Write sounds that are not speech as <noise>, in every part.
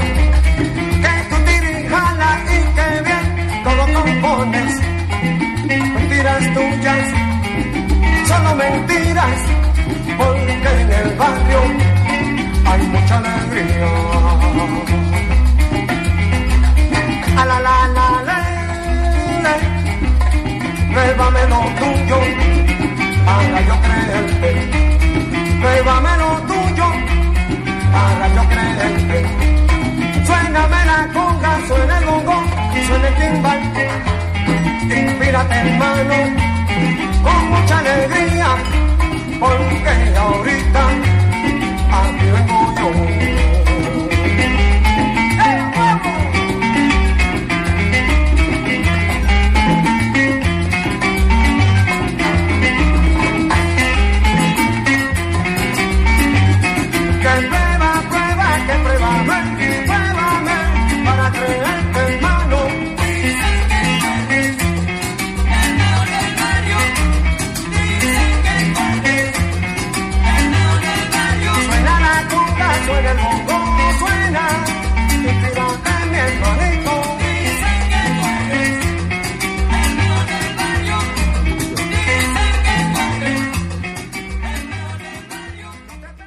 Que tú dirijas y que bien todo compones. Mentiras tuyas, solo mentiras, porque en el barrio hay mucha alegría. A la la la la, lo tuyo para yo creerte. Pruébame lo tuyo para yo creerte. Suena el timbal. Inspírate hermano, con mucha alegría, porque ahorita aquí vengo yo.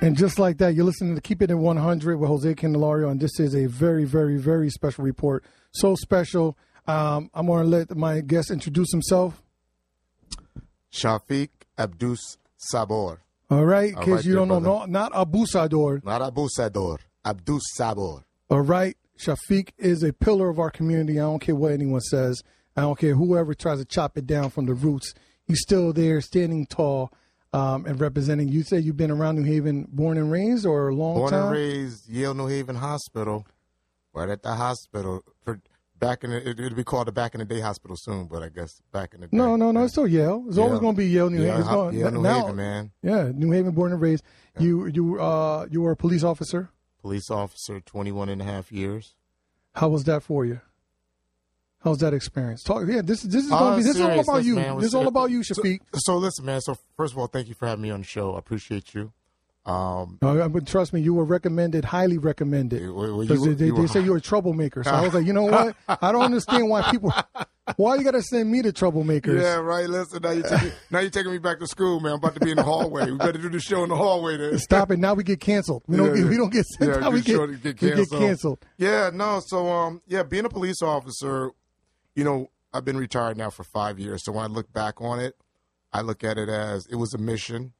And just like that, you're listening to Keep It in 100 with Jose Candelario, and this is a very, very, very special report. So special. Um, I'm going to let my guest introduce himself. Shafiq Abdus Sabor. All right, case right you don't know, no, not Abu Sador. Not Abu Sador. Abdus Sabor. All right, Shafiq is a pillar of our community. I don't care what anyone says. I don't care whoever tries to chop it down from the roots. He's still there, standing tall, um, and representing. You say you've been around New Haven, born and raised, or a long Born time? and raised Yale New Haven Hospital. Right at the hospital. For back in the, it, it'll be called the back in the day hospital soon, but I guess back in the day. No, no, no. It's still Yale. It's always going to be Yale, New Yeah, Haven. It's ho- going- Yale, New now- Haven, man. Yeah, New Haven, born and raised. You, you, uh, you were a police officer. Police officer, 21 and a half years. How was that for you? How's that experience? Talk. Yeah, this this is going to be. This is all about you. this is all about you, so- Shafiq. So, listen, man. So first of all, thank you for having me on the show. I appreciate you. Um, but trust me, you were recommended, highly recommended. well, well, you Because were- they, you they were- say you're a <laughs> troublemaker. So I was like, you know what? I don't understand why people. <laughs> Why you got to send me to troublemakers? Yeah, right. Listen, now you're, taking, now you're taking me back to school, man. I'm about to be in the hallway. We better do the show in the hallway then. Stop it! Now we get canceled. We don't. Yeah, get, we don't get sent. Yeah, we get get, sure get we get canceled. canceled. Yeah, no. So, um, yeah, being a police officer, you know, I've been retired now for five years. So when I look back on it, I look at it as it was a mission.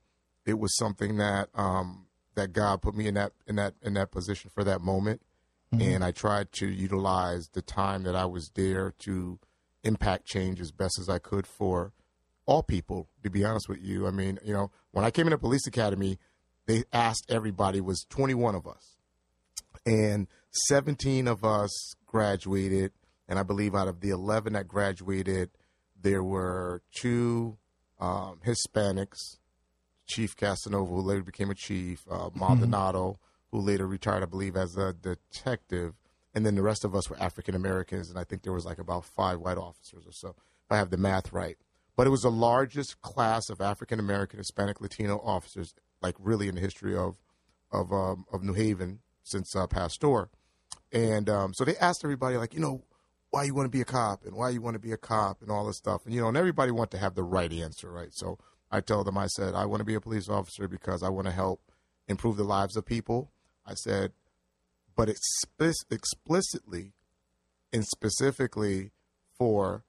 It was something that um, that God put me in that in that in that position for that moment, and I tried to utilize the time that I was there to impact change as best as I could for all people. To be honest with you, I mean, you know, when I came into police academy, they asked everybody was 21 of us and 17 of us graduated and i believe out of the 11 that graduated there were two um, hispanics chief casanova who later became a chief uh, maldonado who later retired i believe as a detective. And then the rest of us were african americans and i think there was like about five white officers or so if i have the math right. But it was the largest class of african american hispanic latino officers like really in the history of of um, of New Haven since uh, Pasteur, and um, so they asked everybody like, you know, why you want to be a cop and why you want to be a cop and all this stuff, and you know, and everybody want to have the right answer, right? So I told them, I said, I want to be a police officer because I want to help improve the lives of people. I said, but explic- explicitly and specifically for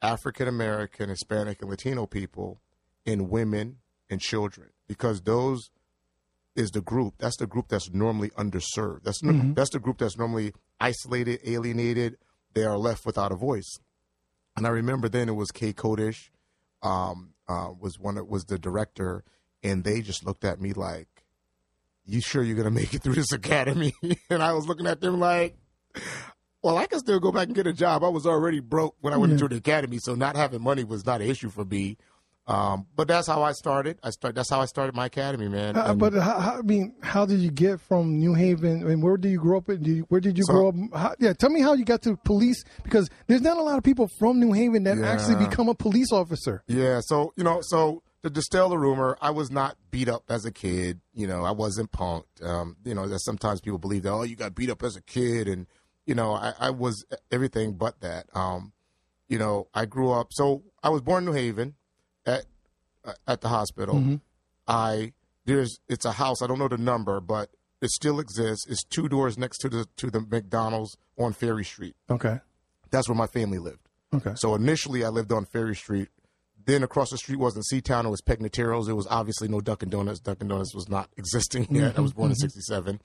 African American, Hispanic, and Latino people, and women and children, because those is the group. That's the group that's normally underserved. That's no- mm-hmm. that's the group that's normally isolated, alienated. They are left without a voice. And I remember then it was Kay Kodish, um, uh, was one that was the director, and they just looked at me like, "You sure you're gonna make it through this <laughs> academy?" <laughs> and I was looking at them like, "Well, I can still go back and get a job. I was already broke when I went into the academy, so not having money was not an issue for me." Um, but that's how I started. I start. That's how I started my academy, man. Uh, but how, how, I mean, how did you get from New Haven? I mean, where did you grow up? In? Did you, where did you So- grow up? How, yeah, tell me how you got to police because there's not a lot of people from New Haven that Yeah. actually become a police officer. Yeah, so you know, so to distill the rumor, I was not beat up as a kid. You know, I wasn't punked. Um, you know, that sometimes people believe that oh, you got beat up as a kid, and you know, I, I was everything but that. Um, you know, I grew up. So I was born in New Haven, at the hospital. Mm-hmm. I there's it's a house. I don't know the number, but it still exists. It's two doors next to the to the McDonald's on Ferry Street. Okay. That's where my family lived. Okay. So initially, I lived on Ferry Street. Then across the street wasn't Seatown; it was Pegnateros. It was obviously no Dunkin' Donuts. Dunkin' Donuts was not <laughs> existing yet. I was born in '67,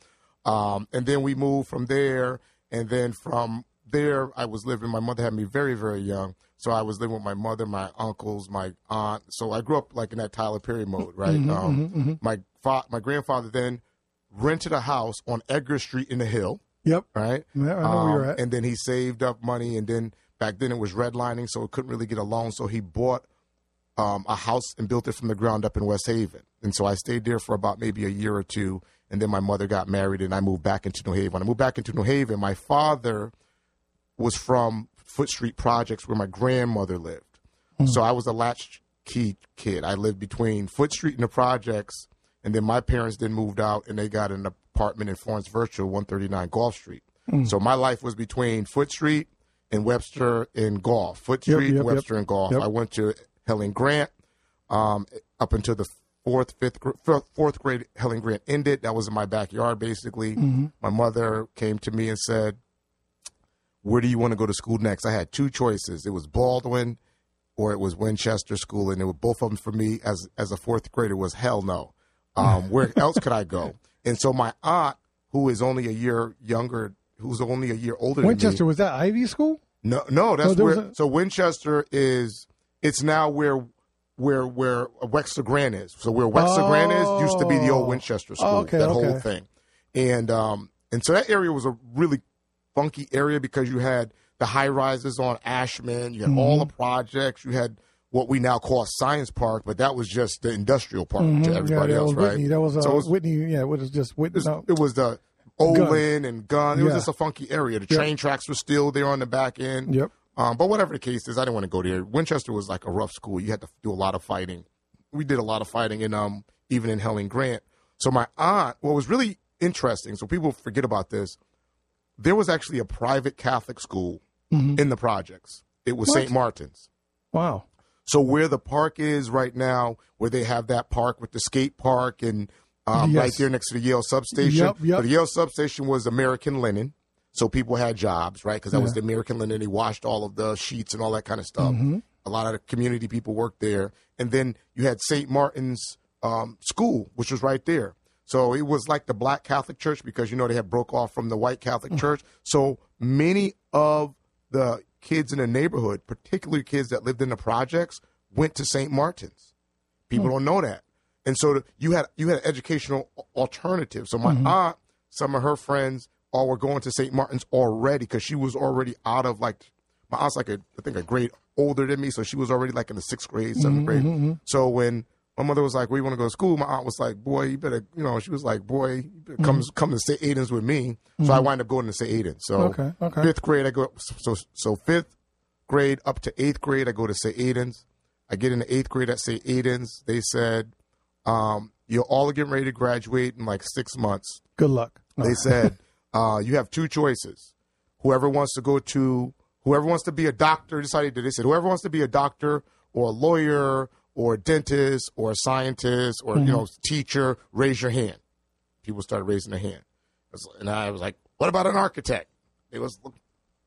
um, and then we moved from there. And then from there, I was living. My mother had me very, very young, so I was living with my mother, my uncles, my aunt. So I grew up like in that Tyler Perry mode, right? um, My fa- my grandfather then rented a house on Edgar Street in the Hill Yep. right? Yeah, I know where you're Um, at. And then he saved up money, and then back then it was redlining, so it couldn't really get a loan. So he bought um, a house and built it from the ground up in West Haven. And so I stayed there for about maybe a year or two, and then my mother got married, and I moved back into New Haven. When I moved back into New Haven, my father was from Foote Street Projects, where my grandmother lived. So I was a latchkey kid. I lived between Foote Street and the projects, and then my parents then moved out and they got an apartment in Florence Virtue, 139 Goffe Street. So my life was between Foote Street and Webster and Goffe. Foote Street, yep, yep. Webster, and Goffe. Yep. I went to Helen Grant um, up until the fourth, fifth, fourth- fourth grade. Helen Grant ended. That was in my backyard, basically. Mm-hmm. My mother came to me and said, "Where do you want to go to school next?" I had two choices. It was Baldwin or it was Winchester School, and it was both of them for me as as a fourth grader was hell no. Um, <laughs> where else could I go? And so my aunt, who is only a year younger, who's only a year older Winchester than me, was that Ivy School? no, no, that's Oh, was where. a- so Winchester is. It's now where where where Wexler Grant is. So where Wexler Grant is used to be the old Oh. Winchester School. Oh, okay, that whole thing, and um and so that area was a really funky area because you had the high rises on Ashmun, you had all Mm-hmm. the projects, you had what we now call Science Park, but that was just the industrial park to Mhm. everybody yeah, else, right? Whitney. That was, uh, so it was, Whitney. Yeah, it was just Whitney. it was, no. it was the Olin and Gun. It was just a funky area. The Yep. train tracks were still there on the back end. Yep. Um, but whatever the case is, I didn't want to go there. Winchester was like a rough school. You had to do a lot of fighting. We did a lot of fighting, in um, even in Helen Grant. So my aunt, what was really interesting, so people forget about this, there was actually a private Catholic school in the projects. It was St. Martin's. Wow. So where the park is right now, where they have that park with the skate park and um, Yes. right there next to the Yale substation. Yep, yep. The Yale substation was American linen, so people had jobs, right? Because that was the American linen. They washed all of the sheets and all that kind of stuff. Mm-hmm. A lot of the community people worked there, and then you had St. Martin's um, School, which was right there. So it was like the Black Catholic Church because you know they had broke off from the White Catholic mm. Church. So many of the kids in the neighborhood, particularly kids that lived in the projects, went to St. Martin's. People mm. don't know that, and so you had you had an educational alternative. So my mm-hmm. aunt, some of her friends, all were going to St. Martin's already because she was already out of like my aunt's like a I think a grade older than me, so she was already like in the sixth grade, 7th mm-hmm, grade. Mm-hmm. So when my mother was like, "Where you want to go to school?" My aunt was like, "Boy, you better," you know, she was like, "Boy, you better come come to St. Aidan's with me." So I wind up going to St. Aidan's. So Okay, okay. fifth grade, I go so so fifth grade up to eighth grade, I go to St. Aidan's. I get into eighth grade at St. Aidan's. They said, um, "You're all getting ready to graduate in like six months." Good luck. They said, <laughs> uh, "You have two choices. Whoever wants to go to, whoever wants to be a doctor." Decided that they said, "Whoever wants to be a doctor or a lawyer or a dentist or a scientist or you know teacher, raise your hand." People started raising their hand, and I was like, "What about an architect?" It was,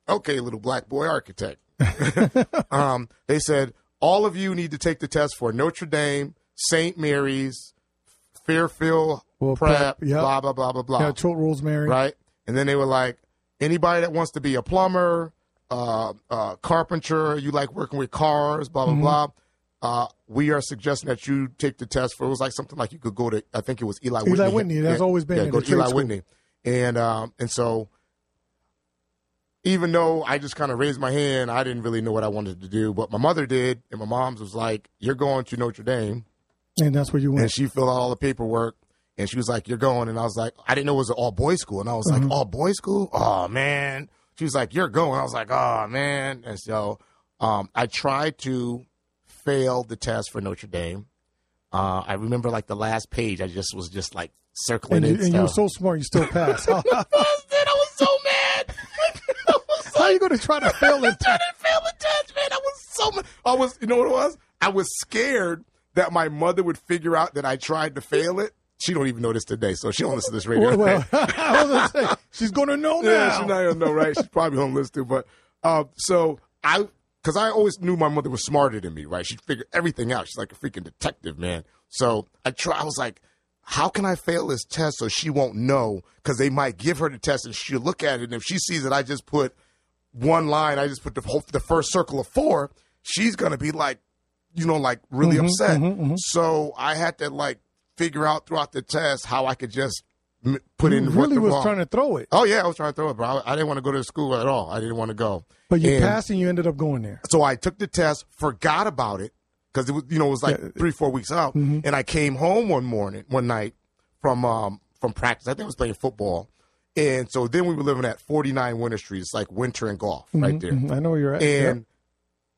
"Okay, little black boy architect." <laughs> um, they said, "All of you need to take the test for Notre Dame, St. Mary's." Fairfield Well, prep, prep, yep. blah blah blah blah blah yeah, Trout Rosemary. right? And then they were like, anybody that wants to be a plumber, uh, uh, carpenter, you like working with cars, blah blah Mm-hmm. blah. Uh, we are suggesting that you take the test for. It was like something like you could go to. I think it was Eli Whitney. Eli Whitney, that's always been yeah. Go to Eli school. Whitney, and um, and so even though I just kind of raised my hand, I didn't really know what I wanted to do, but my mother did, and my mom's was like, "You're going to Notre Dame." And that's where you went. and she filled out all the paperwork and she was like you're going and i was like i didn't know it was an all boys school and i was like all boys school oh man she was like you're going i was like oh man and so um, i tried to fail the test for notre dame Uh, I remember like the last page. I just was just like circling And, you, it. and you're so smart, you still passed. <laughs> I was so mad. <laughs> Was how are you going to try to fail it? <laughs> I didn't fail the test, man. I was so mad. I was, you know what it was? I was scared that my mother would figure out that I tried to fail it. She don't even know this today, so she don't listen to this radio. Well, I was going to say, she's going to know Yeah, now. she's not gonna know, right? She's probably homeless too. But uh, so I, because I always knew my mother was smarter than me, right? She figured everything out. She's like a freaking detective, man. So I try. I was like, how can I fail this test so she won't know? Because they might give her the test and she'll look at it, and if she sees that I just put one line, I just put the whole the first circle of four, she's gonna be like, you know, like really mm-hmm, upset. Mm-hmm, mm-hmm. So I had to like figure out throughout the test how I could just put You in what really was trying to throw it. Oh yeah, I was trying to throw it, bro. I, I didn't want to go to school at all. I didn't want to go. But you And passed and you ended up going there. So I took the test, forgot about it because it was, you know, it was like Yeah. three, four weeks out, and I came home one morning, one night from um from practice. I think I was playing football, and so then we were living at 49 Winter Street. It's like winter and Goffe right there, Mhm, I know where you're at. and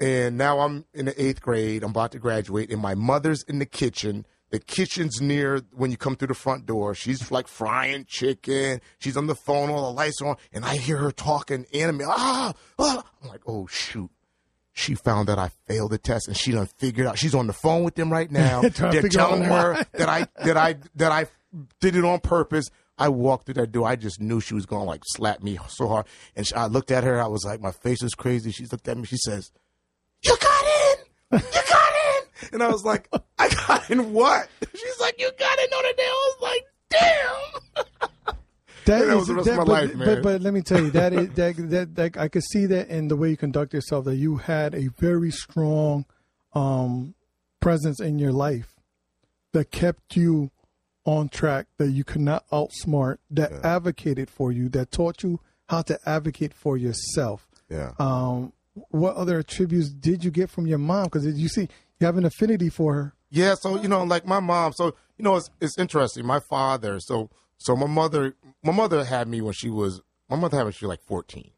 and now I'm in the eighth grade. I'm about to graduate, and my mother's in the kitchen. The kitchen's near when you come through the front door. She's like frying chicken. She's on the phone. All the lights are on, and I hear her talking anime. Ah, ah. I'm like, oh shoot. She found that I failed the test, and she done figured out. She's on the phone with them right now. <laughs> They're telling her that I that I that I did it on purpose. I walked through that door. I just knew she was going to like slap me so hard. And she, I looked at her. I was like, my face was crazy. She looked at me. She says, "You got in. You got in." And I was like, "I got in what?" She's like, "You got in on the day." I was like, "Damn." That that is- was the rest of that- my but, life, man. But, but let me tell you, that is <laughs> that, that that I could see that in the way you conduct yourself. That you had a very strong um, presence in your life that kept you on track. That you could not outsmart. That advocated for you. That taught you how to advocate for yourself. Yeah. Um, what other attributes did you get from your mom? Because you see, you have an affinity for her. Yeah, so you know, like my mom. So you know, it's it's interesting. My father. So so my mother. My mother had me when she was. My mother had me when she was like fourteen.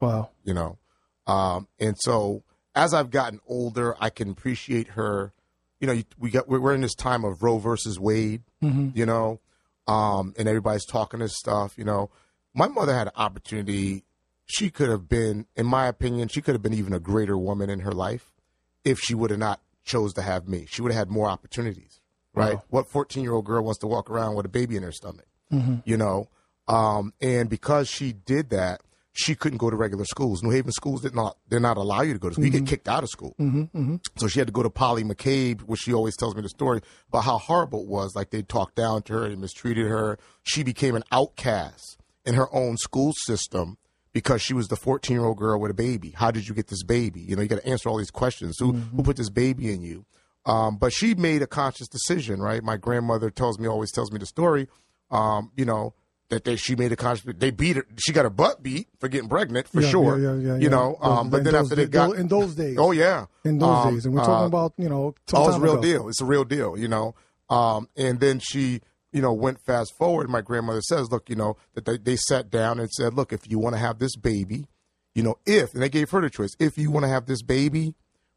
Wow. You know, um, and so as I've gotten older, I can appreciate her. You know, we got we're we're in this time of Roe versus Wade. You know, um, and everybody's talking this stuff. You know, my mother had an opportunity. She could have been, in my opinion, she could have been even a greater woman in her life if she would have not chose to have me. She would have had more opportunities, right? Wow. What 14 year old girl wants to walk around with a baby in her stomach, mm-hmm. you know? Um, and because she did that, she couldn't go to regular schools. New Haven schools did not, did not allow you to go to school. You get mm-hmm. kicked out of school. Mm-hmm, so she had to go to Polly McCabe, which she always tells me the story about how horrible it was. Like they talked down to her, and mistreated her. She became an outcast in her own school system because she was the 14 year old girl with a baby. How did you get this baby? You know, you got to answer all these questions. Who who put this baby in you? Um, but she made a conscious decision, right? My grandmother tells me, always tells me the story. Um, you know that they she made a conscious. They beat her. She got her butt beat for getting pregnant for Yeah, sure. yeah, yeah, yeah, you know, um, but then those- after they got in those days. oh yeah, in those Um, days, and we're uh, talking about you know Oh, it's a real ago. deal. It's a real deal, you know. Um, and then she, you know, went fast forward. My grandmother says, look, you know, that they, they sat down and said, look, if you want to have this baby, you know, if, and they gave her the choice, if you want to have this baby,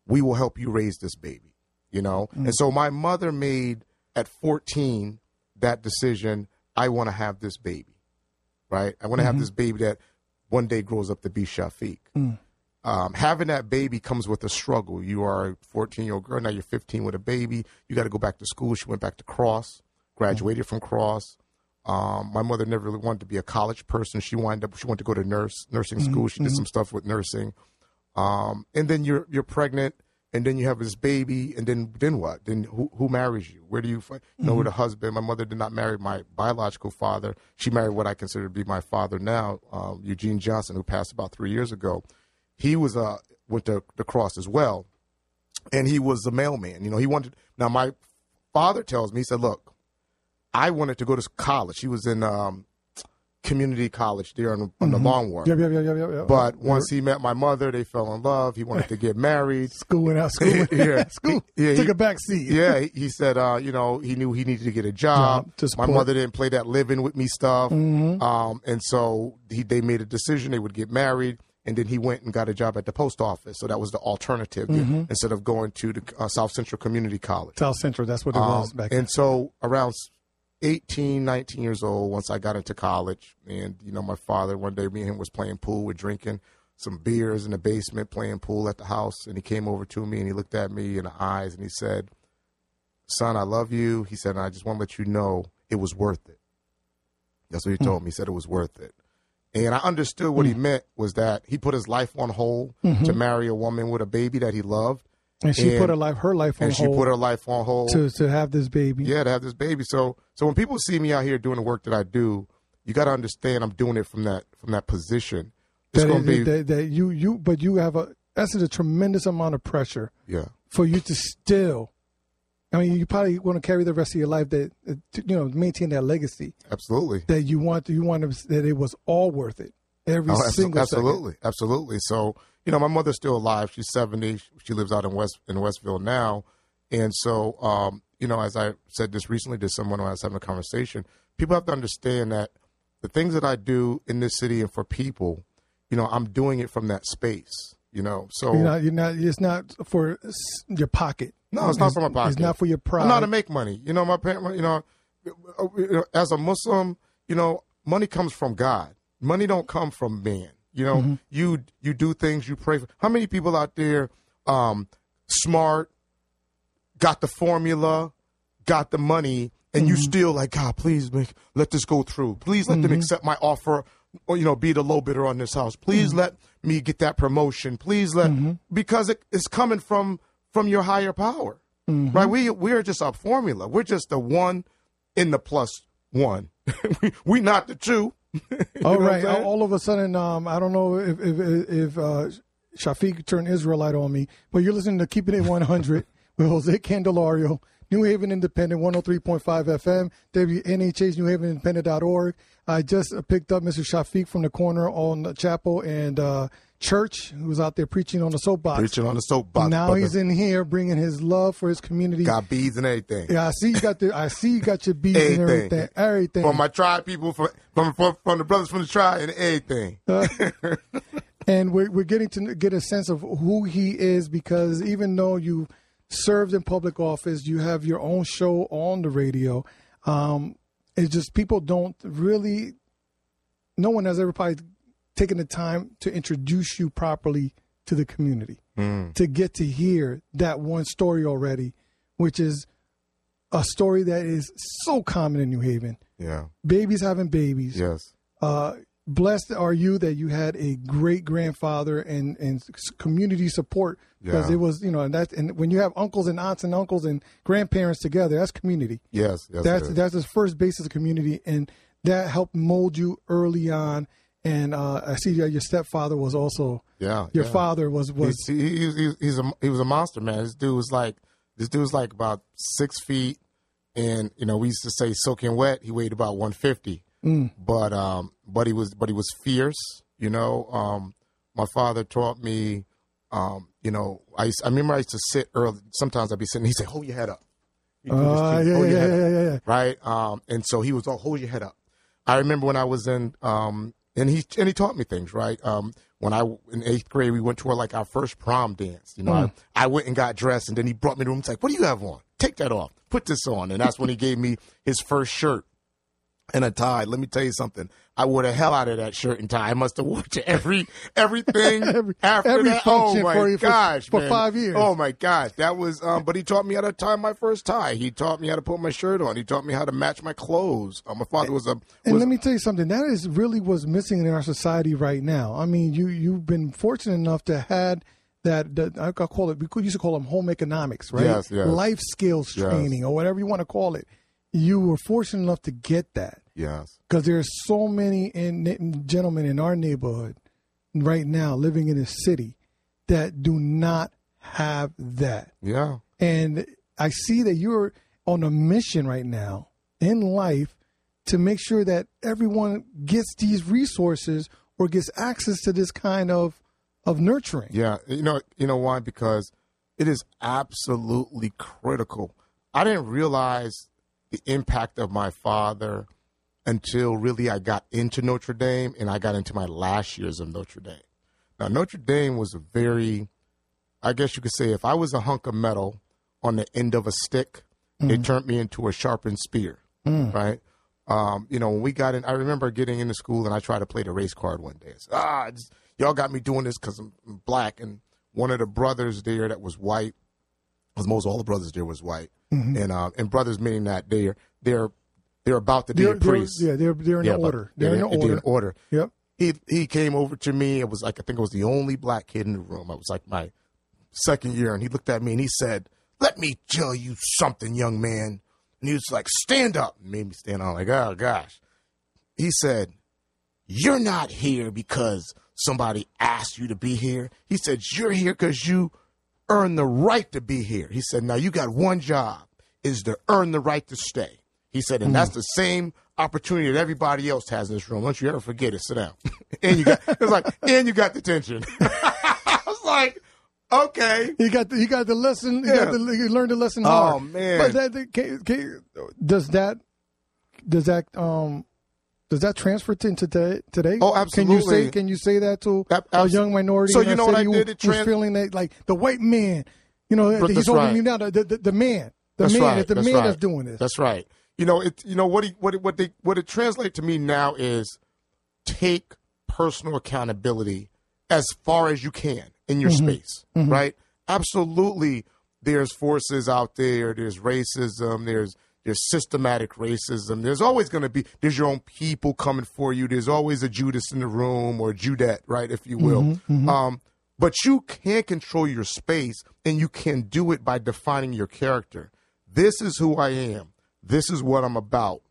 we will help you raise this baby, you know. Mm. And so my mother made at 14 that decision, I want to have this baby, right? I want to have mm-hmm. this baby that one day grows up to be Shafiq mm. um, having that baby comes with a struggle. You are a 14 year old girl, now you're 15 with a baby. You got to go back to school. She went back to Cross, graduated from Cross. Um, my mother never really wanted to be a college person. She wound up, she wanted to go to nurse, nursing school. She did some stuff with nursing. Um, and then you're, you're pregnant and then you have this baby and then, then what? Then who, who marries you? Where do you find, you know, with a husband? My mother did not marry my biological father. She married what I consider to be my father now, um, Eugene Johnson, who passed about three years ago he was uh went to the cross as well, and he was a mailman. You know, he wanted. Now my father tells me he said, "Look, I wanted to go to college. He was in um, community college there on, on the Long Wharf. Yep, yep, yep, yep, yep, yep. But once he met my mother, they fell in love. He wanted to get married. <laughs> school went out, school went <laughs> Yeah. school <laughs> Yeah, took he- a back seat. Yeah, he, he said, uh, you know, he knew he needed to get a job. My mother didn't play that living with me stuff, um, and so he, they made a decision they would get married. and then he went and got a job at the post office. So that was the alternative Mm-hmm. instead of going to the uh, South Central Community College. South Central. That's what it was Um, back then. and so around 18, 19 years old, once I got into college, and you know, my father one day me and him was playing pool, we're drinking some beers in the basement, playing pool at the house, and he came over to me and he looked at me in the eyes and he said, "Son, I love you." He said, "I just want to let you know it was worth it." That's what he hmm. told me. He said it was worth it. And I understood what he hmm. meant was that he put his life on hold mm-hmm. to marry a woman with a baby that he loved, And she and- put her life, her life on and she hold put her life on hold to to have this baby. yeah, to have this baby. So so when people see me out here doing the work that I do, you got to understand I'm doing it from that from that position. It's that, going to is- be that, that you you but you have a that's a tremendous amount of pressure yeah, for you to still. I mean, you probably want to carry the rest of your life that you know maintain that legacy absolutely. that you want. You want to, that it was all worth it. Every Oh, single absolutely, absolutely. So you know, my mother's still alive. She's seventy. She lives out in West in Westville now, and so um, you know, as I said this recently to someone when I was having a conversation, people have to understand that the things that I do in this city and for people, you know, I'm doing it from that space. You know, so You're not. You're not. It's not for your pocket. No, it's not for my pocket. It's not for your pride. I'm not to make money. You know, my parent. You know, you know, as a Muslim, you know, money comes from God. Money don't come from man. You know, Mm-hmm. you you do things. You pray for. How many people out there, um, smart, got the formula, got the money, and Mm-hmm. you still like God? Please make let this go through. Please let Mm-hmm. them accept my offer. Or you know, be the low bidder on this house. Please Mm-hmm. let me get that promotion. Please let because it is coming from from your higher power Mm-hmm. right? We we're just a formula. We're just the one in the plus one. <laughs> we we not the two. <laughs> All what right. I'm? All of a sudden, um, I don't know if if, if uh, Shafiq turned Israelite on me, but you're listening to Keeping It 100 <laughs> with Jose Candelario, New Haven Independent, 103.5 FM, WNHH, NewHavenIndependent.org. I just picked up Mr. Shafiq from the corner on the Chapel and uh, Church, who was out there preaching on the soapbox. Preaching on the soapbox. now brother. he's in here bringing his love for his community. got beads and everything. Yeah, I see you got the. I see you got your beats and Everything. everything. From my tribe people, from from from, from the brothers from the tribe and everything. <laughs> and we're, we're getting to get a sense of who he is because even though you served in public office, you have your own show on the radio. Um, it's just people don't really. No one has ever probably taken the time to introduce you properly to the community to get to hear that one story already, which is a story that is so common in New Haven. Yeah. Babies having babies Yes. uh, blessed are you that you had a great grandfather and and community support because Yeah. it was you know and that and when you have uncles and aunts and uncles and grandparents together that's community Yes. Yes. that's that's the first basis of community and that helped mold you early on and uh, I see your stepfather was also yeah. your yeah. father was was He's, he, he's, a he was a monster, man. This dude was like this dude was like about six feet, and you know we used to say soaking wet. He weighed about one fifty, Mm. but um, but he was but he was fierce. You know, um, my father taught me. Um, you know, I used, I remember I used to sit early. Sometimes I'd be sitting. He'd say, "Hold your head up." He'd do this uh, yeah, yeah, yeah, yeah, right? Um, and so he was, oh, hold your head up. I remember when I was in, um, and he and he taught me things, right? Um, when I in eighth grade, we went to our like our first prom dance. You know, Mm. I, I went and got dressed, and then he brought me to the room. He's like, "What do you have on? Take that off. Put this on." And that's when he gave me his first shirt and a tie. Let me tell you something. I wore the hell out of that shirt and tie. I must have worn it to every everything <laughs> Every- after every that. function oh my for- for- gosh, for man. five years. Oh my gosh, that was. Um, but he taught me how to tie my first tie. He taught me how to put my shirt on. He taught me how to match my clothes. Uh, my father was a. And let me tell you something. That is really what's missing in our society right now. I mean, you you've been fortunate enough to had that. that I call it. We used to call them home economics, right? Yes, yes. Life skills Yes. training or whatever you want to call it. You were fortunate enough to get that yes. because there's so many in, gentlemen in our neighborhood right now living in this city that do not have that. Yeah. And I see that you're on a mission right now in life to make sure that everyone gets these resources or gets access to this kind of of nurturing. Yeah, you know, you know why? Because it is absolutely critical. I didn't realize the impact of my father until really I got into Notre Dame and I got into my last years of Notre Dame. Now Notre Dame was a very, I guess you could say, if I was a hunk of metal on the end of a stick, Mm-hmm. it turned me into a sharpened spear, Mm. right? Um, you know, when we got in, I remember getting into school and I tried to play the race card one day. I said, ah, y'all got me doing this because I'm I'm black. And one of the brothers there that was white, because most all the brothers there was white, Mm-hmm. and um, and brothers meaning that they're they're they're about to be They're, a they're, priest. yeah, they're they're in Yeah, order. They're in the they're order. order. Yep. He he came over to me. It was like I think I was the only black kid in the room. I was like my second year, and he looked at me and he said, "Let me tell you something, young man." And he was like, "Stand up." And made me stand up. I'm like, oh gosh. He said, "You're not here because somebody asked you to be here." He said, "You're here because you earned the right to be here." He said, "Now you got one job is to earn the right to stay." He said, and that's the same opportunity that everybody else has in this room. Don't you ever forget it. Sit down. <laughs> and you got it's like, and you got detention. <laughs> I was like, okay. You got the, you got the lesson. You, Yeah. got the, you learned the lesson Oh, hard. man. But that, that can, can, does that does that um does that transfer to today? Today? Oh, Can you say absolutely. can you say that to Ab- a young minority? So you know what I who did? It was tran- feeling that like the white man. You know, But he's holding right. you down. The, the, the man, the That's man, right. the That's man right. that's doing this. That's right. You know, it. You know what? He, what? What they? What it translates to me now is take personal accountability as far as you can in your mm-hmm. space. Mm-hmm. Right? Absolutely. There's forces out there. There's racism. There's there's systematic racism. There's always going to be. There's your own people coming for you. There's always a Judas in the room or Judette, right, if you mm-hmm, will. Mm-hmm. Um, but you can control your space, and you can do it by defining your character. This is who I am. This is what I'm about.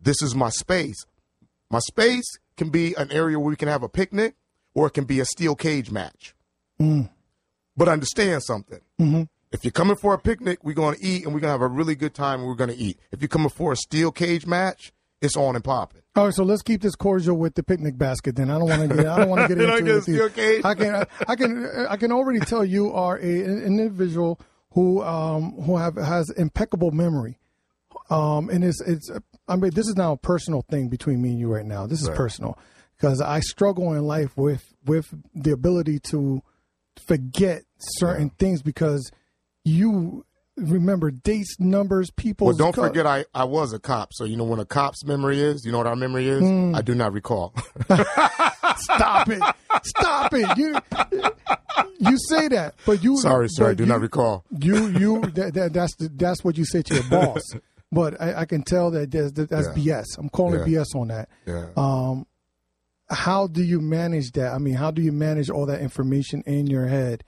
This is my space. My space can be an area where we can have a picnic, or it can be a steel cage match. Mm. But understand something. Mm-hmm. If you're coming for a picnic, we're going to eat and we're going to have a really good time and we're going to eat. If you're coming for a steel cage match, it's on and popping. All right, so let's keep this cordial with the picnic basket. Then I don't want to get. I don't want to get <laughs> into it. steel cage? I can. I can. I can already tell you are a, an individual who um who have has impeccable memory. Um, and it's it's. I mean, this is now a personal thing between me and you right now. This is personal because I struggle in life with with the ability to forget certain things because you remember dates, numbers, people. Well, don't forget, I, I was a cop. So, you know, when a cop's memory is, you know what our memory is? Hmm. I do not recall. <laughs> Stop it! Stop it! You you say that, but you Sorry, sir. I do you, not recall. You you that, that that's the, that's what you say to your boss. <laughs> But I, I can tell that there's, that that's Yeah. BS. I'm calling Yeah. BS on that. Yeah. Um, how do you manage that? I mean, how do you manage all that information in your head,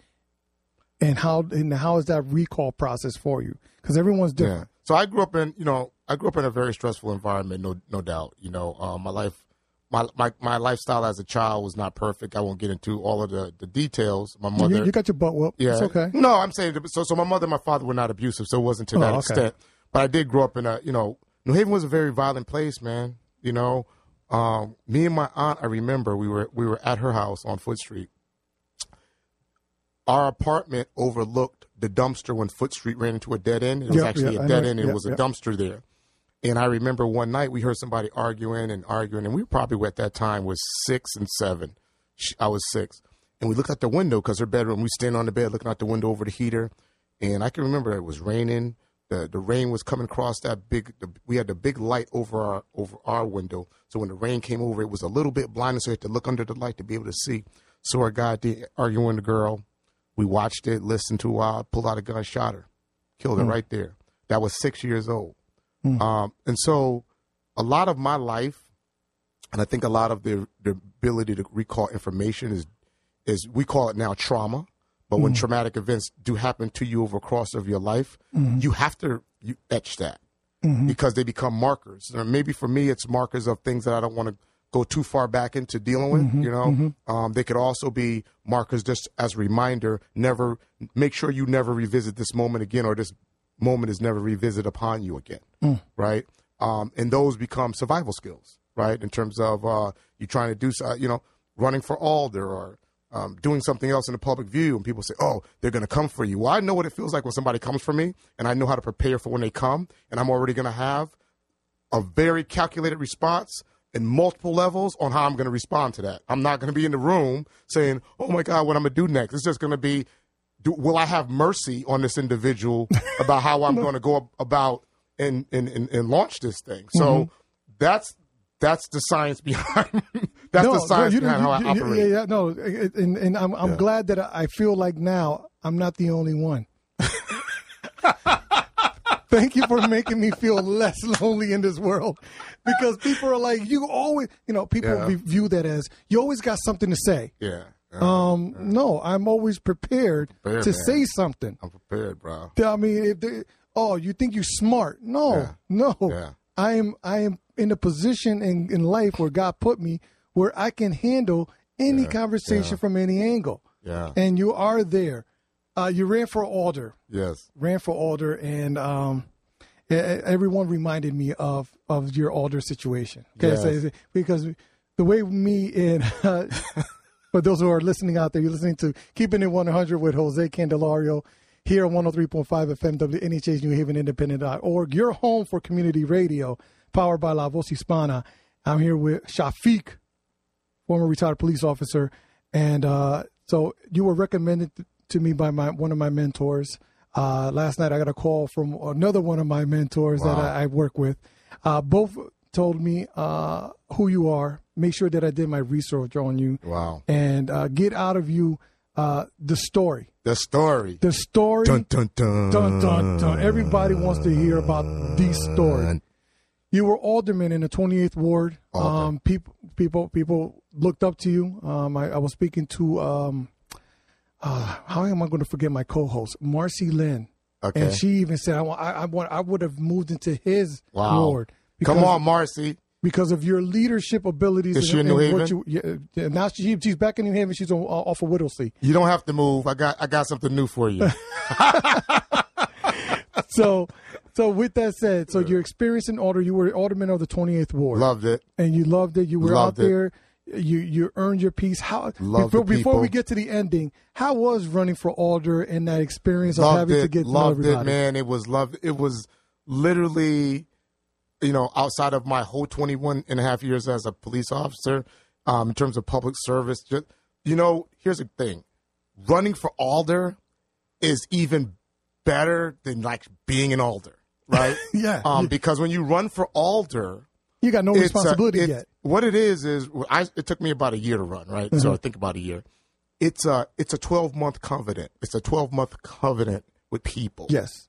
and how and how is that recall process for you? Because everyone's Yeah. different. So I grew up in, you know, I grew up in a very stressful environment, no, no doubt. You know, um, my life, my, my, my lifestyle as a child was not perfect. I won't get into all of the, the details. My mother, You, you got your butt whooped. yeah, It's okay. No, I'm saying so. So my mother and my father were not abusive, so it wasn't to Oh, that okay. extent. But I did grow up in a, you know, New Haven was a very violent place, man. You know, um, me and my aunt, I remember we were we were at her house on Foote Street. Our apartment overlooked the dumpster when Foote Street ran into a dead end. It was Yep, actually yeah, a dead end. and Yep, it was a yep. dumpster there. And I remember one night we heard somebody arguing and arguing, and we probably at that time was six and seven. I was six, and we looked out the window because her bedroom. We stand on the bed looking out the window over the heater, and I can remember it was raining. The the rain was coming across that big. The, we had the big light over our over our window, so when the rain came over, it was a little bit blinding, so you had to look under the light to be able to see. So our guy did arguing the girl. We watched it, listened to a while, pulled out a gun, shot her, killed her hmm. right there. That was six years old. Hmm. Um, and so a lot of my life, and I think a lot of the, the ability to recall information is, is we call it now trauma. But when hmm. traumatic events do happen to you over a course of your life, you have to you etch that because they become markers. Or maybe for me, it's markers of things that I don't want to go too far back into dealing with. You know, um, they could also be markers just as a reminder. Never make sure you never revisit this moment again, or this moment is never revisited upon you again. Right, um, and those become survival skills. Right, in terms of uh, you trying to do, so- you know, running for alder or um, doing something else in the public view, and people say, "Oh, they're going to come for you." Well, I know what it feels like when somebody comes for me, and I know how to prepare for when they come, and I'm already going to have a very calculated response. In multiple levels on how I'm going to respond to that. I'm not going to be in the room saying, "Oh my God, what I'm going to do next." It's just going to be, do, will I have mercy on this individual <laughs> about how I'm going to go about and, and and and launch this thing? So Mm-hmm. that's that's the science behind. <laughs> that's the science you- behind how I operate. Yeah, yeah, no, and, and I'm I'm Yeah. glad that I feel like now I'm not the only one. <laughs> Thank you for making me feel less lonely in this world, because people are like, you always, you know, people Yeah. view that as you always got something to say. Yeah. Um, no, I'm always prepared Prepared, to man. say something. I'm prepared, bro. I mean, if they, oh, you think you're smart? No, Yeah. no. Yeah. I am. I am in a position in, in life where God put me where I can handle any Yeah. conversation from any angle. Yeah. And you are there. Uh, you ran for alder, Yes. ran for alder, and um, everyone reminded me of of your alder situation. Okay, Yes. so- because the way me and uh, <laughs> for those who are listening out there, you're listening to Keeping It 100 with Jose Candelario here on 103.5 FM WNHH New Haven Independent.org. Your home for community radio, powered by La Voz Hispana. I'm here with Shafiq, former retired police officer, and uh, so you were recommended to me by my one of my mentors. Uh, last night I got a call from another one of my mentors that I, I work with. Uh, both told me uh, who you are. Make sure that I did my research on you Wow. and uh, get out of you uh, the story. The story. The story. Dun dun dun. Dun, dun, dun. Everybody wants to hear about the story. You were alderman in the 28th ward. Um, people, people, people looked up to you. Um, I, I was speaking to um, uh, how am I going to forget my co-host, Marcy Lynn, Okay. and she even said, "I want, I, I want, I would have moved into his Wow. ward." Come on, Marcy. because of your leadership abilities. Is she in and- New Haven? You, yeah, yeah, now she, she's back in New Haven. She's on, off of Whittlesey. You don't have to move. I got I got something new for you. <laughs> <laughs> So, so with that said, so your experience in order, you were alderman of the 28th ward, Loved it. and you loved it. You were Loved out it. there. You you earned your piece. How Loved before, before we get to the ending, how was running for Alder and that experience of having it. to get to know everybody? it, man. It was loved. It was literally, you know, outside of my whole 21 and a half years as a police officer, um, in terms of public service, just, you know, here's the thing. Running for alder is even better than like being an alder, right? <laughs> Yeah, Um, you- because when you run for alder, You got no it's a- responsibility it- yet. What it is is I, it took me about a year to run, right? So I think about a year. It's a it's a twelve month covenant. It's a twelve month covenant with people. Yes.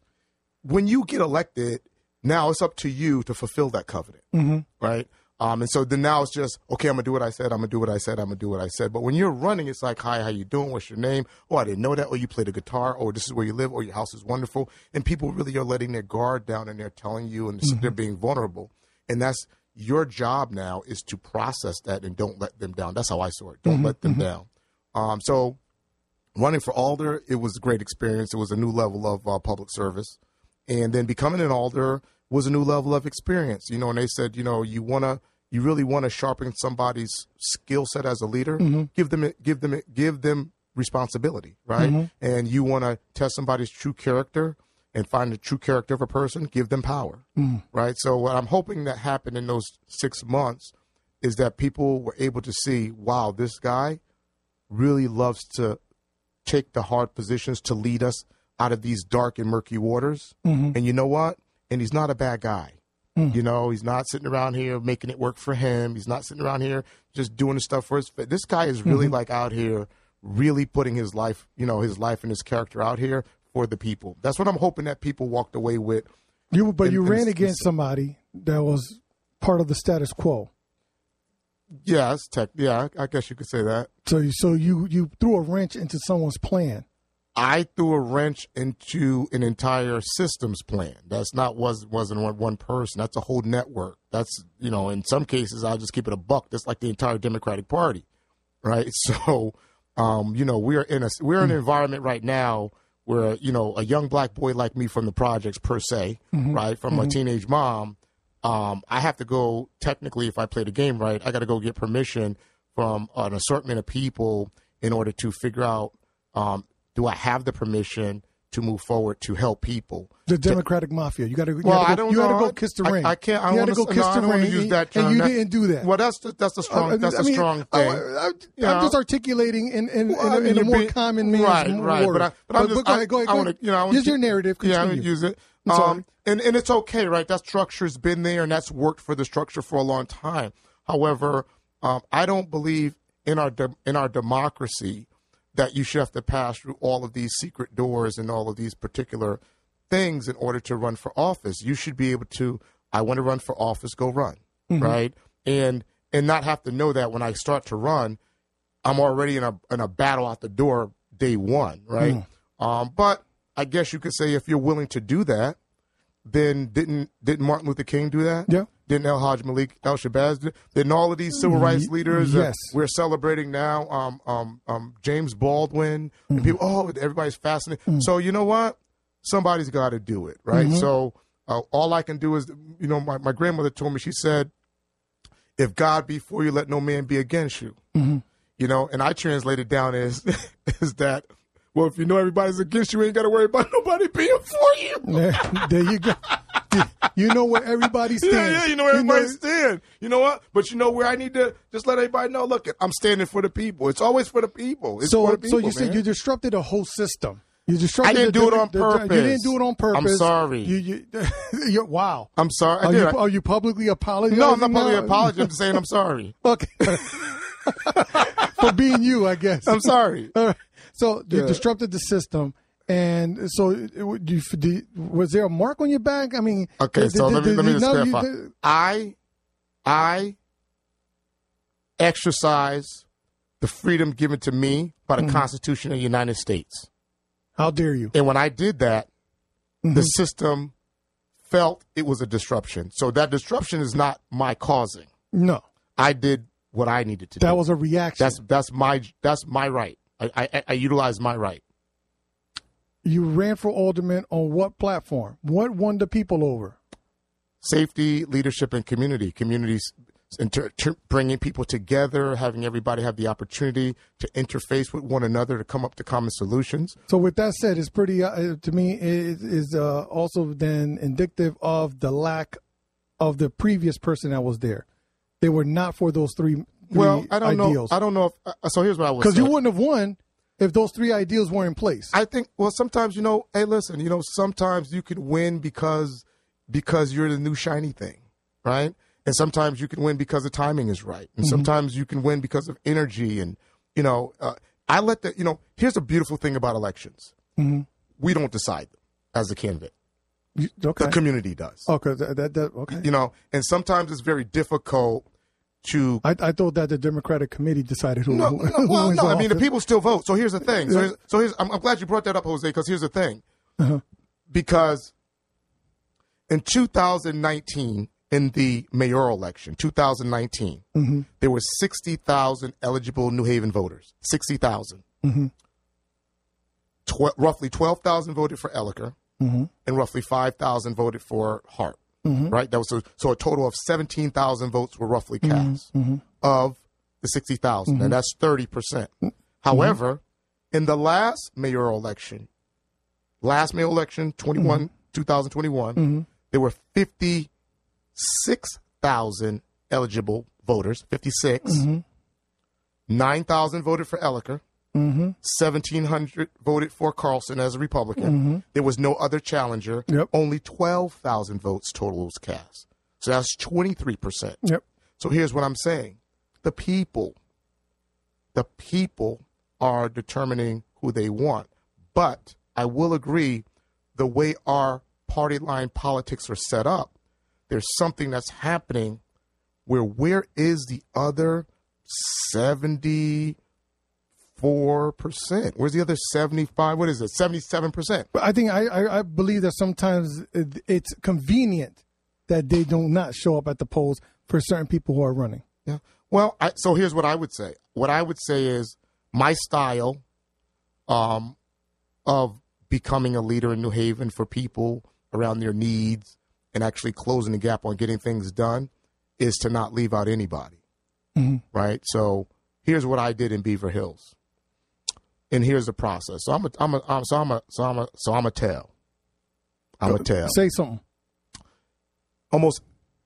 When you get elected, now it's up to you to fulfill that covenant, Mm-hmm. right? Um, and so then now it's just okay. I'm gonna do what I said. I'm gonna do what I said. I'm gonna do what I said. But when you're running, it's like, hi, how you doing? What's your name? Oh, I didn't know that. Or you play the guitar. Or this is where you live. Or your house is wonderful. And people really are letting their guard down and they're telling you and they're being vulnerable. And that's your job now is to process that and don't let them down. That's how I saw it. Don't let them down. Um, so running for alder, it was a great experience. It was a new level of uh, public service, and then becoming an alder was a new level of experience. You know, and they said, you know, you wanna, you really want to sharpen somebody's skill set as a leader. Give them, give them, give them responsibility, right? And you want to test somebody's true character and find the true character of a person. Give them power, mm. right? So what I'm hoping that happened in those six months is that people were able to see, wow, this guy really loves to take the hard positions to lead us out of these dark and murky waters. Mm-hmm. And you know what? And he's not a bad guy. Mm. You know, he's not sitting around here making it work for him. He's not sitting around here just doing the stuff for his. This guy is really mm-hmm. like out here, really putting his life, you know, his life and his character out here for the people. That's what I'm hoping that people walked away with. You but And- you ran s- against somebody that was part of the status quo. Yes, tech. Yeah, I I guess you could say that. So you so you you threw a wrench into someone's plan. I threw a wrench into an entire systems plan. That's not was wasn't one, one person. That's a whole network. That's you know, in some cases, I'll just keep it a buck. That's like the entire Democratic Party, right? <laughs> So, um, you know, we're in a we're in an environment right now where you know a young black boy like me from the projects per se, right, from a teenage mom. Um, I have to go technically if I play the game right. I got to go get permission from an assortment of people in order to figure out um, do I have the permission to move forward to help people. The Democratic Mafia. You got to. Well, you I gotta go, don't you know. gotta go kiss the I- ring. I can't- I you don't gotta go kiss no, I the ring. use that term. And you That- didn't do that. Well, that's the, that's the strong I- that's I a mean, strong I- thing. I, You am just articulating in, in, Well, in, I a, mean, in a more being- common man's right, right. word. But, I, but, I'm just, go ahead, go ahead. I go wanna, you know, I wanna Use your narrative. Yeah, I'm gonna use it. Um, and and it's okay, right? That structure's been there, and that's worked for the structure for a long time. However, um, I don't believe in our de- in our democracy that you should have to pass through all of these secret doors and all of these particular things in order to run for office. You should be able to. I want to run for office. Go run, right? And and not have to know that when I start to run, I'm already in a in a battle out the door day one, right? Um, but I guess you could say if you're willing to do that, then didn't didn't Martin Luther King do that? Yeah. Didn't El Haj Malik El Shabazz? Didn't all of these civil rights leaders that yes. we're celebrating now? Um, um, um, James Baldwin. And people, oh, everybody's fascinated. So you know what? Somebody's got to do it, right? So uh, all I can do is, you know, my, my grandmother told me. She said, "If God be for you, let no man be against you." You know, and I translated down as <laughs> is that. Well, if you know everybody's against you, you ain't got to worry about <laughs> nobody being for you. <laughs> There, there you go. <laughs> You know where everybody stands. Yeah, yeah, you know where everybody stand. You know what? But you know where I need to just let everybody know. Look, I'm standing for the people. It's always for the people. It's So, for the so people, you said you disrupted a whole system. You disrupted. I didn't the- do it on the- the- purpose. You didn't do it on purpose. I'm sorry. You, you, you're, wow. I'm sorry. Are you, are you publicly apologizing? no, I'm not publicly apologizing. I'm just saying I'm sorry. Okay. For being you, I guess. I'm sorry. Right. So you Yeah. disrupted the system, and so you, was there a mark on your back? I mean, Okay, did- so did- let me did- let me just no, you clarify. I I exercise the freedom given to me by the Mm-hmm. Constitution of the United States. How dare you? And when I did that, the Mm-hmm. system felt it was a disruption. So that disruption is not my causing. No, I did what I needed to do. that was a reaction. that's that's my that's my right. I I, I utilized my right. you ran for alderman on what platform? What won the people over? Safety, leadership, and community. Communities, inter, ter- bringing people together, having everybody have the opportunity to interface with one another to come up to common solutions. So with that said, it's pretty uh, to me it is uh, also then indicative of the lack of the previous person that was there. They were not for those three. Well, I don't ideals. know. I don't know if. Uh, so here's what I would because you wouldn't have won if those three ideals were in place. I think well sometimes you know, hey listen, you know, sometimes you can win because because you're the new shiny thing, right? And sometimes you can win because the timing is right. And sometimes you can win because of energy and you know, uh, I let the you know, here's a beautiful thing about elections. We don't decide them as a candidate. You- okay. The community does. okay. That, that, that- okay. You know, and sometimes it's very difficult to I, I thought that the Democratic committee decided who. No, who, no, well, no. I mean, the people still vote. So here's the thing. So, here's, so here's, I'm, I'm glad you brought that up, Jose, because here's the thing. Uh-huh. Because in 2019, in the mayoral election, 2019, Mm-hmm. there were 60,000 eligible New Haven voters. 60,000. Mm-hmm. Tw- roughly 12,000 voted for Elicker, Mm-hmm. and roughly 5,000 voted for Harp. Mm-hmm. Right? That was so, so a total of 17,000 votes were roughly mm-hmm. cast Mm-hmm. of the 60,000, and mm-hmm. that's 30%. percent However, in the last mayoral election, last mayoral election, 21, 2021, there were 56,000 eligible voters, 56. 9,000 voted for Elicker. Mm-hmm. 1,700 voted for Carlson as a Republican. Mm-hmm. There was no other challenger. Yep. Only 12,000 votes total was cast. So that's 23%. Yep. So here's what I'm saying the people, the people are determining who they want. But I will agree the way our party line politics are set up, there's something that's happening where where is the other 74%? Where's the other 75? What is it? 77%. But I think I, I, I believe that sometimes it- it's convenient that they do not show up at the polls for certain people who are running. Yeah. Well, I, so here's what I would say. What I would say is my style um, of becoming a leader in New Haven for people around their needs and actually closing the gap on getting things done is to not leave out anybody. Right. So here's what I did in Beaver Hills. And here's the process. So I'm a, I'm a, I'm, so I'm a, so I'm a, so I'm a tell. I'm a tell. Say something. Almost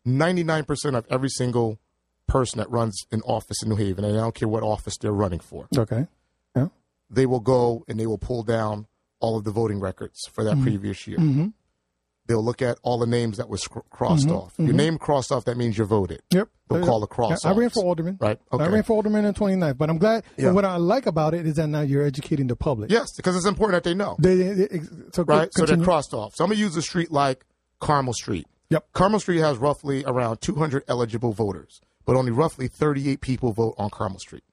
99% of every single person that runs an office in New Haven, and I don't care what office they're running for, Okay. Yeah. they will go and they will pull down all of the voting records for that previous year. Mm-hmm. They'll look at all the names that was cr- crossed off. Your name crossed off, that means you voted. Yep. They'll call the cross yeah, I ran for alderman. Right. Okay. I ran for alderman in 29th, but I'm glad. Yeah. What I like about it is that now you're educating the public. Yes, because it's important that they know. They, they- they- so right? So they're crossed off. So I'm gonna use a street like Carmel Street. Yep. Carmel Street has roughly around 200 eligible voters, but only roughly 38 people vote on Carmel Street,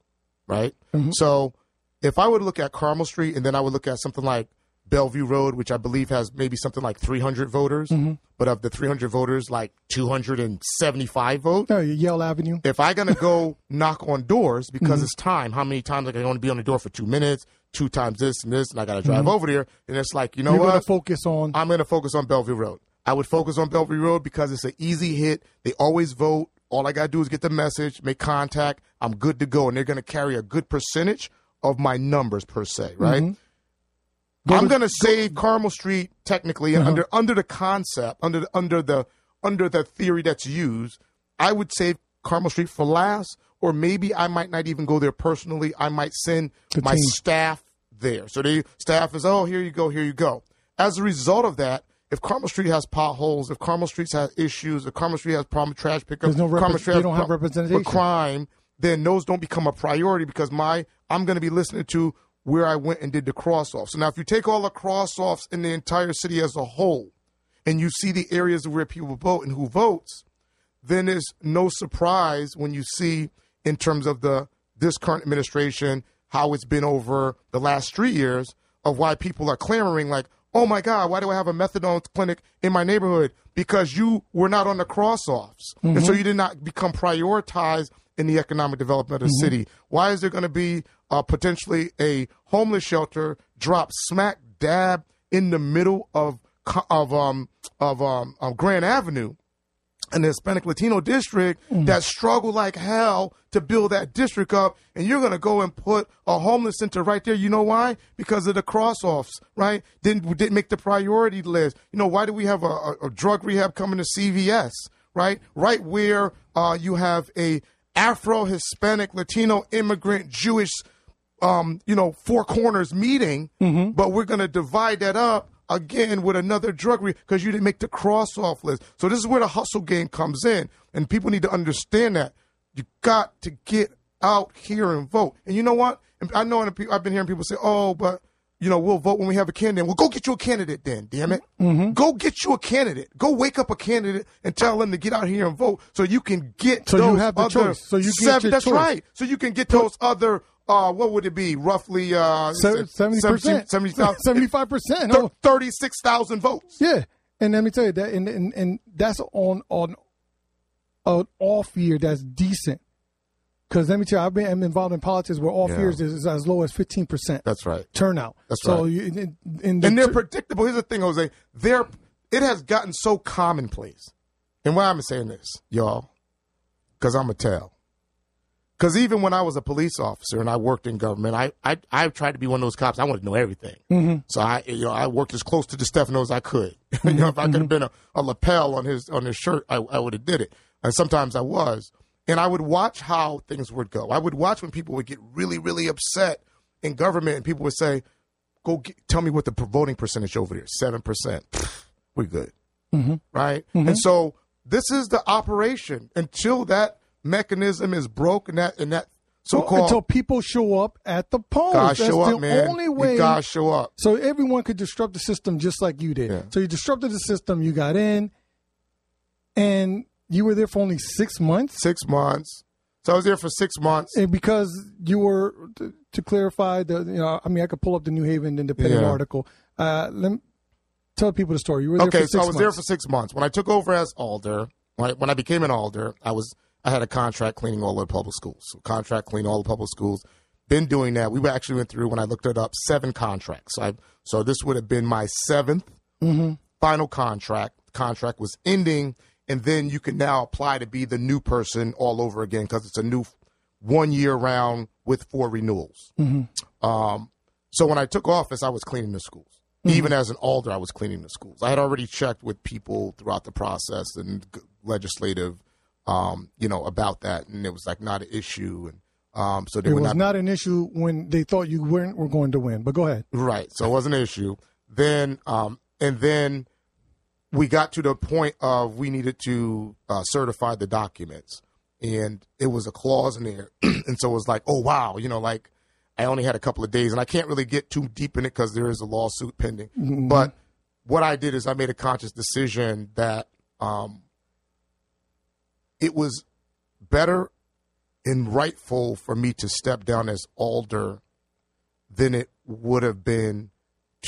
right? Mm-hmm. So if I would look at Carmel Street and then I would look at something like Bellevue Road, which I believe has maybe something like 300 voters, Mm-hmm. but of the 300 voters, like 275 vote. Oh, no, Yale Avenue. If I'm gonna go <laughs> knock on doors because mm-hmm. it's time, how many times am I gonna be on the door for two minutes, two times this and this, and I gotta drive mm-hmm. over there, and it's like, you know You're what? to focus on. I'm going to focus on Bellevue Road. I would focus on Bellevue Road because it's an easy hit. They always vote. All I got to do is get the message, make contact. I'm good to go. And they're going to carry a good percentage of my numbers, per se, right? Mm-hmm. Go I'm to- to save Carmel Street technically and uh-huh. under under the concept, under the, under the under the theory that's used. I would save Carmel Street for last, or maybe I might not even go there personally. I might send The my team. staff there. So the staff is, oh, here you go, here you go. As a result of that, if Carmel Street has potholes, if Carmel Street has issues, if Carmel Street has problem with trash pickup, There's no repre- Carmel Street they has don't have representation. with crime, then those don't become a priority because my I'm going to be listening to where I went and did the cross offs. So now, if you take all the cross offs in the entire city as a whole, and you see the areas where people vote and who votes, then there's no surprise when you see in terms of the this current administration how it's been over the last three years of why people are clamoring like oh my god why do i have a methadone clinic in my neighborhood? Because you were not on the cross offs and so mm-hmm. you did not become prioritized in the economic development of the city why is there going to be uh, potentially a homeless shelter drop smack dab in the middle of of um of um of grand avenue the Hispanic Latino district that struggle like hell to build that district up, and you're gonna go and put a homeless center right there. You know why? Because of the cross offs, right? Didn't didn't make the priority list. You know why do we have a, a, a drug rehab coming to CVS, right? Right where uh, you have a Afro Hispanic Latino immigrant Jewish um, you know, four corners meeting, but we're going to divide that up again with another drug because you didn't make the cross off list. So this is where the hustle game comes in, and people need to understand that you got to get out here and vote. And you know what? I know I've been hearing people say, "Oh, but." You know, we'll vote when we have a candidate. Well, go get you a candidate then, damn it. Go get you a candidate. Go wake up a candidate and tell them to get out here and vote so you can get So you have the other choice. So you get seven- That's choice. right. So you can get those other uh what would it be? Roughly uh Seventy percent, 70,000 <laughs> seventy-five percent. thir- 36,000 votes. Yeah, and let me tell you that, and and, and that's on on an off year that's decent. Because let me tell you, I've been I'm involved in politics where off Yeah. years is, is as low as fifteen percent That's right. turnout. That's so right. You, in, in the And they're predictable. Here's the thing, Jose. They're it has gotten so commonplace. And why I'm saying this, y'all, because I'm a tell. Because even when I was a police officer and I worked in government, I I I tried to be one of those cops. I wanted to know everything. Mm-hmm. So I you know I worked as close to DeStefano as I could. <laughs> you know, if I could have been a, a lapel on his on his shirt, I, I would have did it. And sometimes I was. And I would watch how things would go. I would watch when people would get really, really upset in government and people would say, Go get, tell me what the voting percentage over there. Seven percent. We're good. Mm-hmm. Right? Mm-hmm. And so this is the operation until that mechanism is broken that and that so Well, until people show up at the polls. That's show the up, only You way. gotta show up. So everyone could disrupt the system just like you did. Yeah. So you disrupted the system, you got in, and you were there for only six months. Six months. So I was there for six months. And because you were to, to clarify the, you know, I mean, I could pull up the New Haven Independent Yeah. article. Uh, let me tell people the story. You were there Okay, for six so I was months. there for six months. When I took over as alder, when I, when I became an alder, I was I had a contract cleaning all the public schools. So contract clean all the public schools. Been doing that. We actually went through when I looked it up seven contracts. So I so this would have been my 7th Mm-hmm. final contract. Contract was ending, and then you can now apply to be the new person all over again because it's a new one year round with four renewals. Mm-hmm. Um, So when I took office, I was cleaning the schools. Even as an alder, I was cleaning the schools. I had already checked with people throughout the process and g- legislative, um, you know, about that, and it was like not an issue. And um, so they It was not not an issue when they thought you weren't were going to win. But go ahead. Right. So it wasn't an issue. Then, um, and then we got to the point of we needed to uh, certify the documents, and it was a clause in there, <clears throat> and so it was like, oh wow, you know, like I only had a couple of days, and I can't really get too deep in it because there is a lawsuit pending. But what I did is I made a conscious decision that um, it was better and rightful for me to step down as alder than it would have been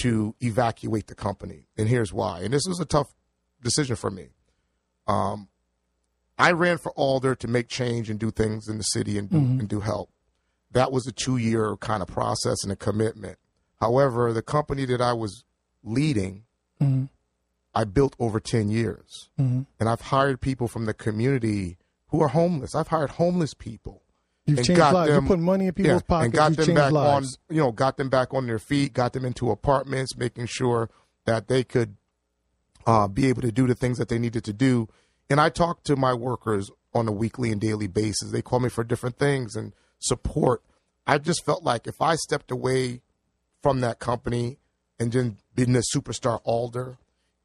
to evacuate the company. And here's why. And this was a tough decision for me. Um, I ran for alder to make change and do things in the city and do, mm-hmm. and do help. That was a two year kind of process and a commitment. However, the company that I was leading, mm-hmm. I built over 10 years. Mm-hmm. And I've hired people from the community who are homeless. I've hired homeless people You've changed got lives. them- you put money in people's yeah, pockets. and got them back lives. on you know got them back on their feet got them into apartments making sure that they could uh, be able to do the things that they needed to do and i talk to my workers on a weekly and daily basis they call me for different things and support i just felt like if i stepped away from that company and then been a superstar alder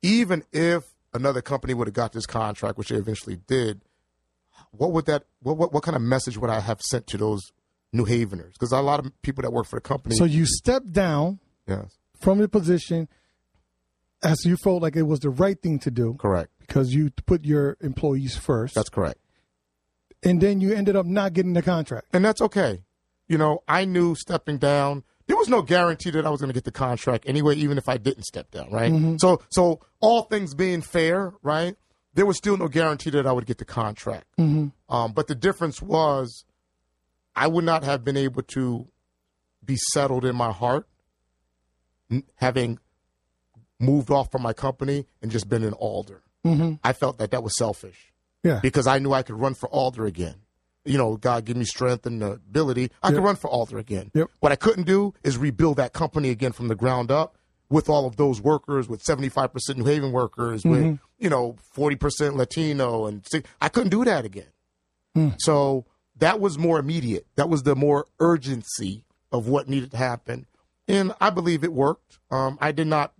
even if another company would have got this contract which they eventually did what would that what, what what kind of message would I have sent to those New Haveners? Because a lot of people that work for the company. So you stepped down yes, from the position as you felt like it was the right thing to do correct. because you put your employees first. That's correct, and then you ended up not getting the contract. and that's okay. You know, I knew stepping down. There was no guarantee that I was going to get the contract anyway, even if I didn't step down, right? Mm-hmm. So, so all things being fair, right? There was still no guarantee that I would get the contract. Um, but the difference was, I would not have been able to be settled in my heart, n- having moved off from my company and just been an alder. I felt that that was selfish Yeah. because I knew I could run for alder again. You know, God give me strength and ability. I could run for alder again. Yep. What I couldn't do is rebuild that company again from the ground up with all of those workers, with 75% New Haven workers, with, mm-hmm. you know, 40% Latino. And I couldn't do that again. Hmm. So that was more immediate. That was the more urgency of what needed to happen. And I believe it worked. Um, I did not,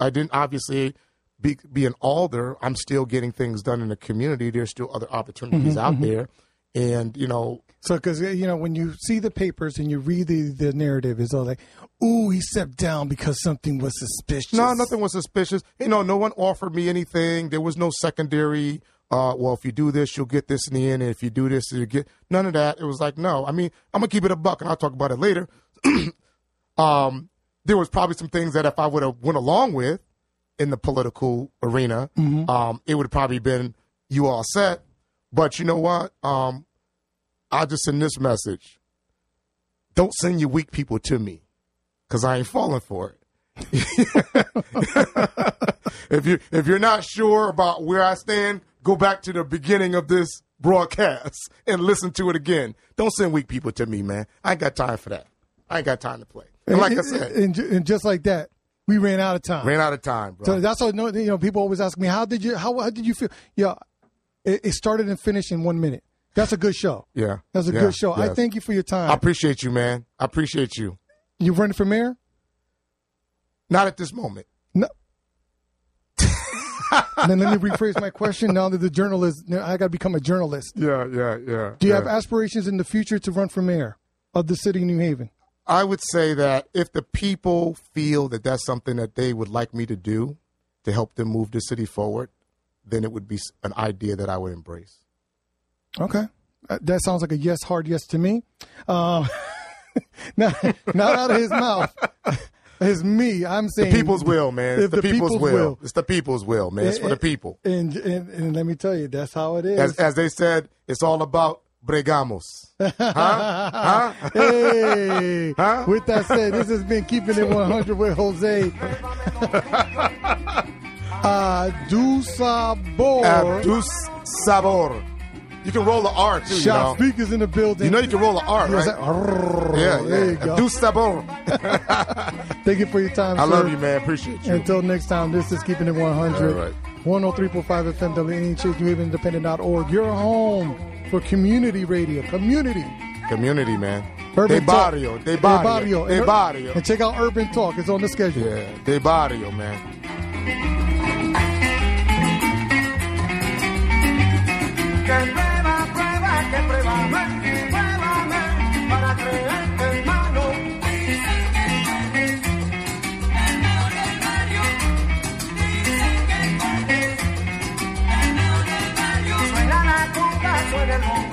I didn't obviously be, be an alder. I'm still getting things done in the community. There's still other opportunities mm-hmm, out mm-hmm. there. And, you know, So, because you know, when you see the papers and you read the, the narrative, it's all like, "Ooh, he stepped down because something was suspicious." No, nothing was suspicious. You know, no one offered me anything. There was no secondary. Uh, well, if you do this, you'll get this in the end. And if you do this, you get none of that. It was like, no. I mean, I'm gonna keep it a buck, and I'll talk about it later. <clears throat> um, there was probably some things that if I would have went along with in the political arena, um, it would have probably been you all set. But you know what? Um, I'll just send this message: Don't send your weak people to me, because I ain't falling for it. <laughs> if you if you're not sure about where I stand, go back to the beginning of this broadcast and listen to it again. Don't send weak people to me, man. I ain't got time for that. I ain't got time to play. And like I said, and, and just like that, we ran out of time. ran out of time, bro. So that's what you know. People always ask me, "How did you? How, how did you feel?" Yeah, it, it started and finished in one minute. That's a good show. yeah, That's a yeah, good show. I thank you for your time. I appreciate you, man. I appreciate you. you running for mayor? Not at this moment. No. <laughs> then let me rephrase my question. Now that the journalist, I got to become a journalist. Yeah, yeah, yeah. Do you have aspirations in the future to run for mayor of the city of New Haven? I would say that if the people feel that that's something that they would like me to do to help them move the city forward, then it would be an idea that I would embrace. Okay. Uh, That sounds like a yes, hard yes to me. Um, <laughs> not, not out of his mouth. <laughs> It's me. I'm saying People's will, man. It's the, the people's, people's will. will. It's the people's will, man. It's for the people. And, and and let me tell you, that's how it is. As, as they said, it's all about bregamos. <laughs> huh? Huh? hey, Huh? with that said, this has been keeping it 100 with Jose. uh, do sabor. Abdus sabor. You can roll the R too. You know, Shafiq is in the building. you know you can roll the R, right? that- Yeah, there you yeah. go. Do step on. Thank you for your time, I sir. love you, man. Appreciate you. Until next time, this is Keeping It 100. All right. 103.5 FM, WNHH, New Haven Independent.org. Your home for community radio. Community. Community, man. Urban de Talk. barrio, de barrio, de barrio. And check out Urban Talk. It's on the schedule. Yeah, de barrio, man. que pruébame, pruébame para creerte, hermano. Dicen que el es mejor del barrio. Dicen que el es el mejor del barrio. Suena la cumbia, suena el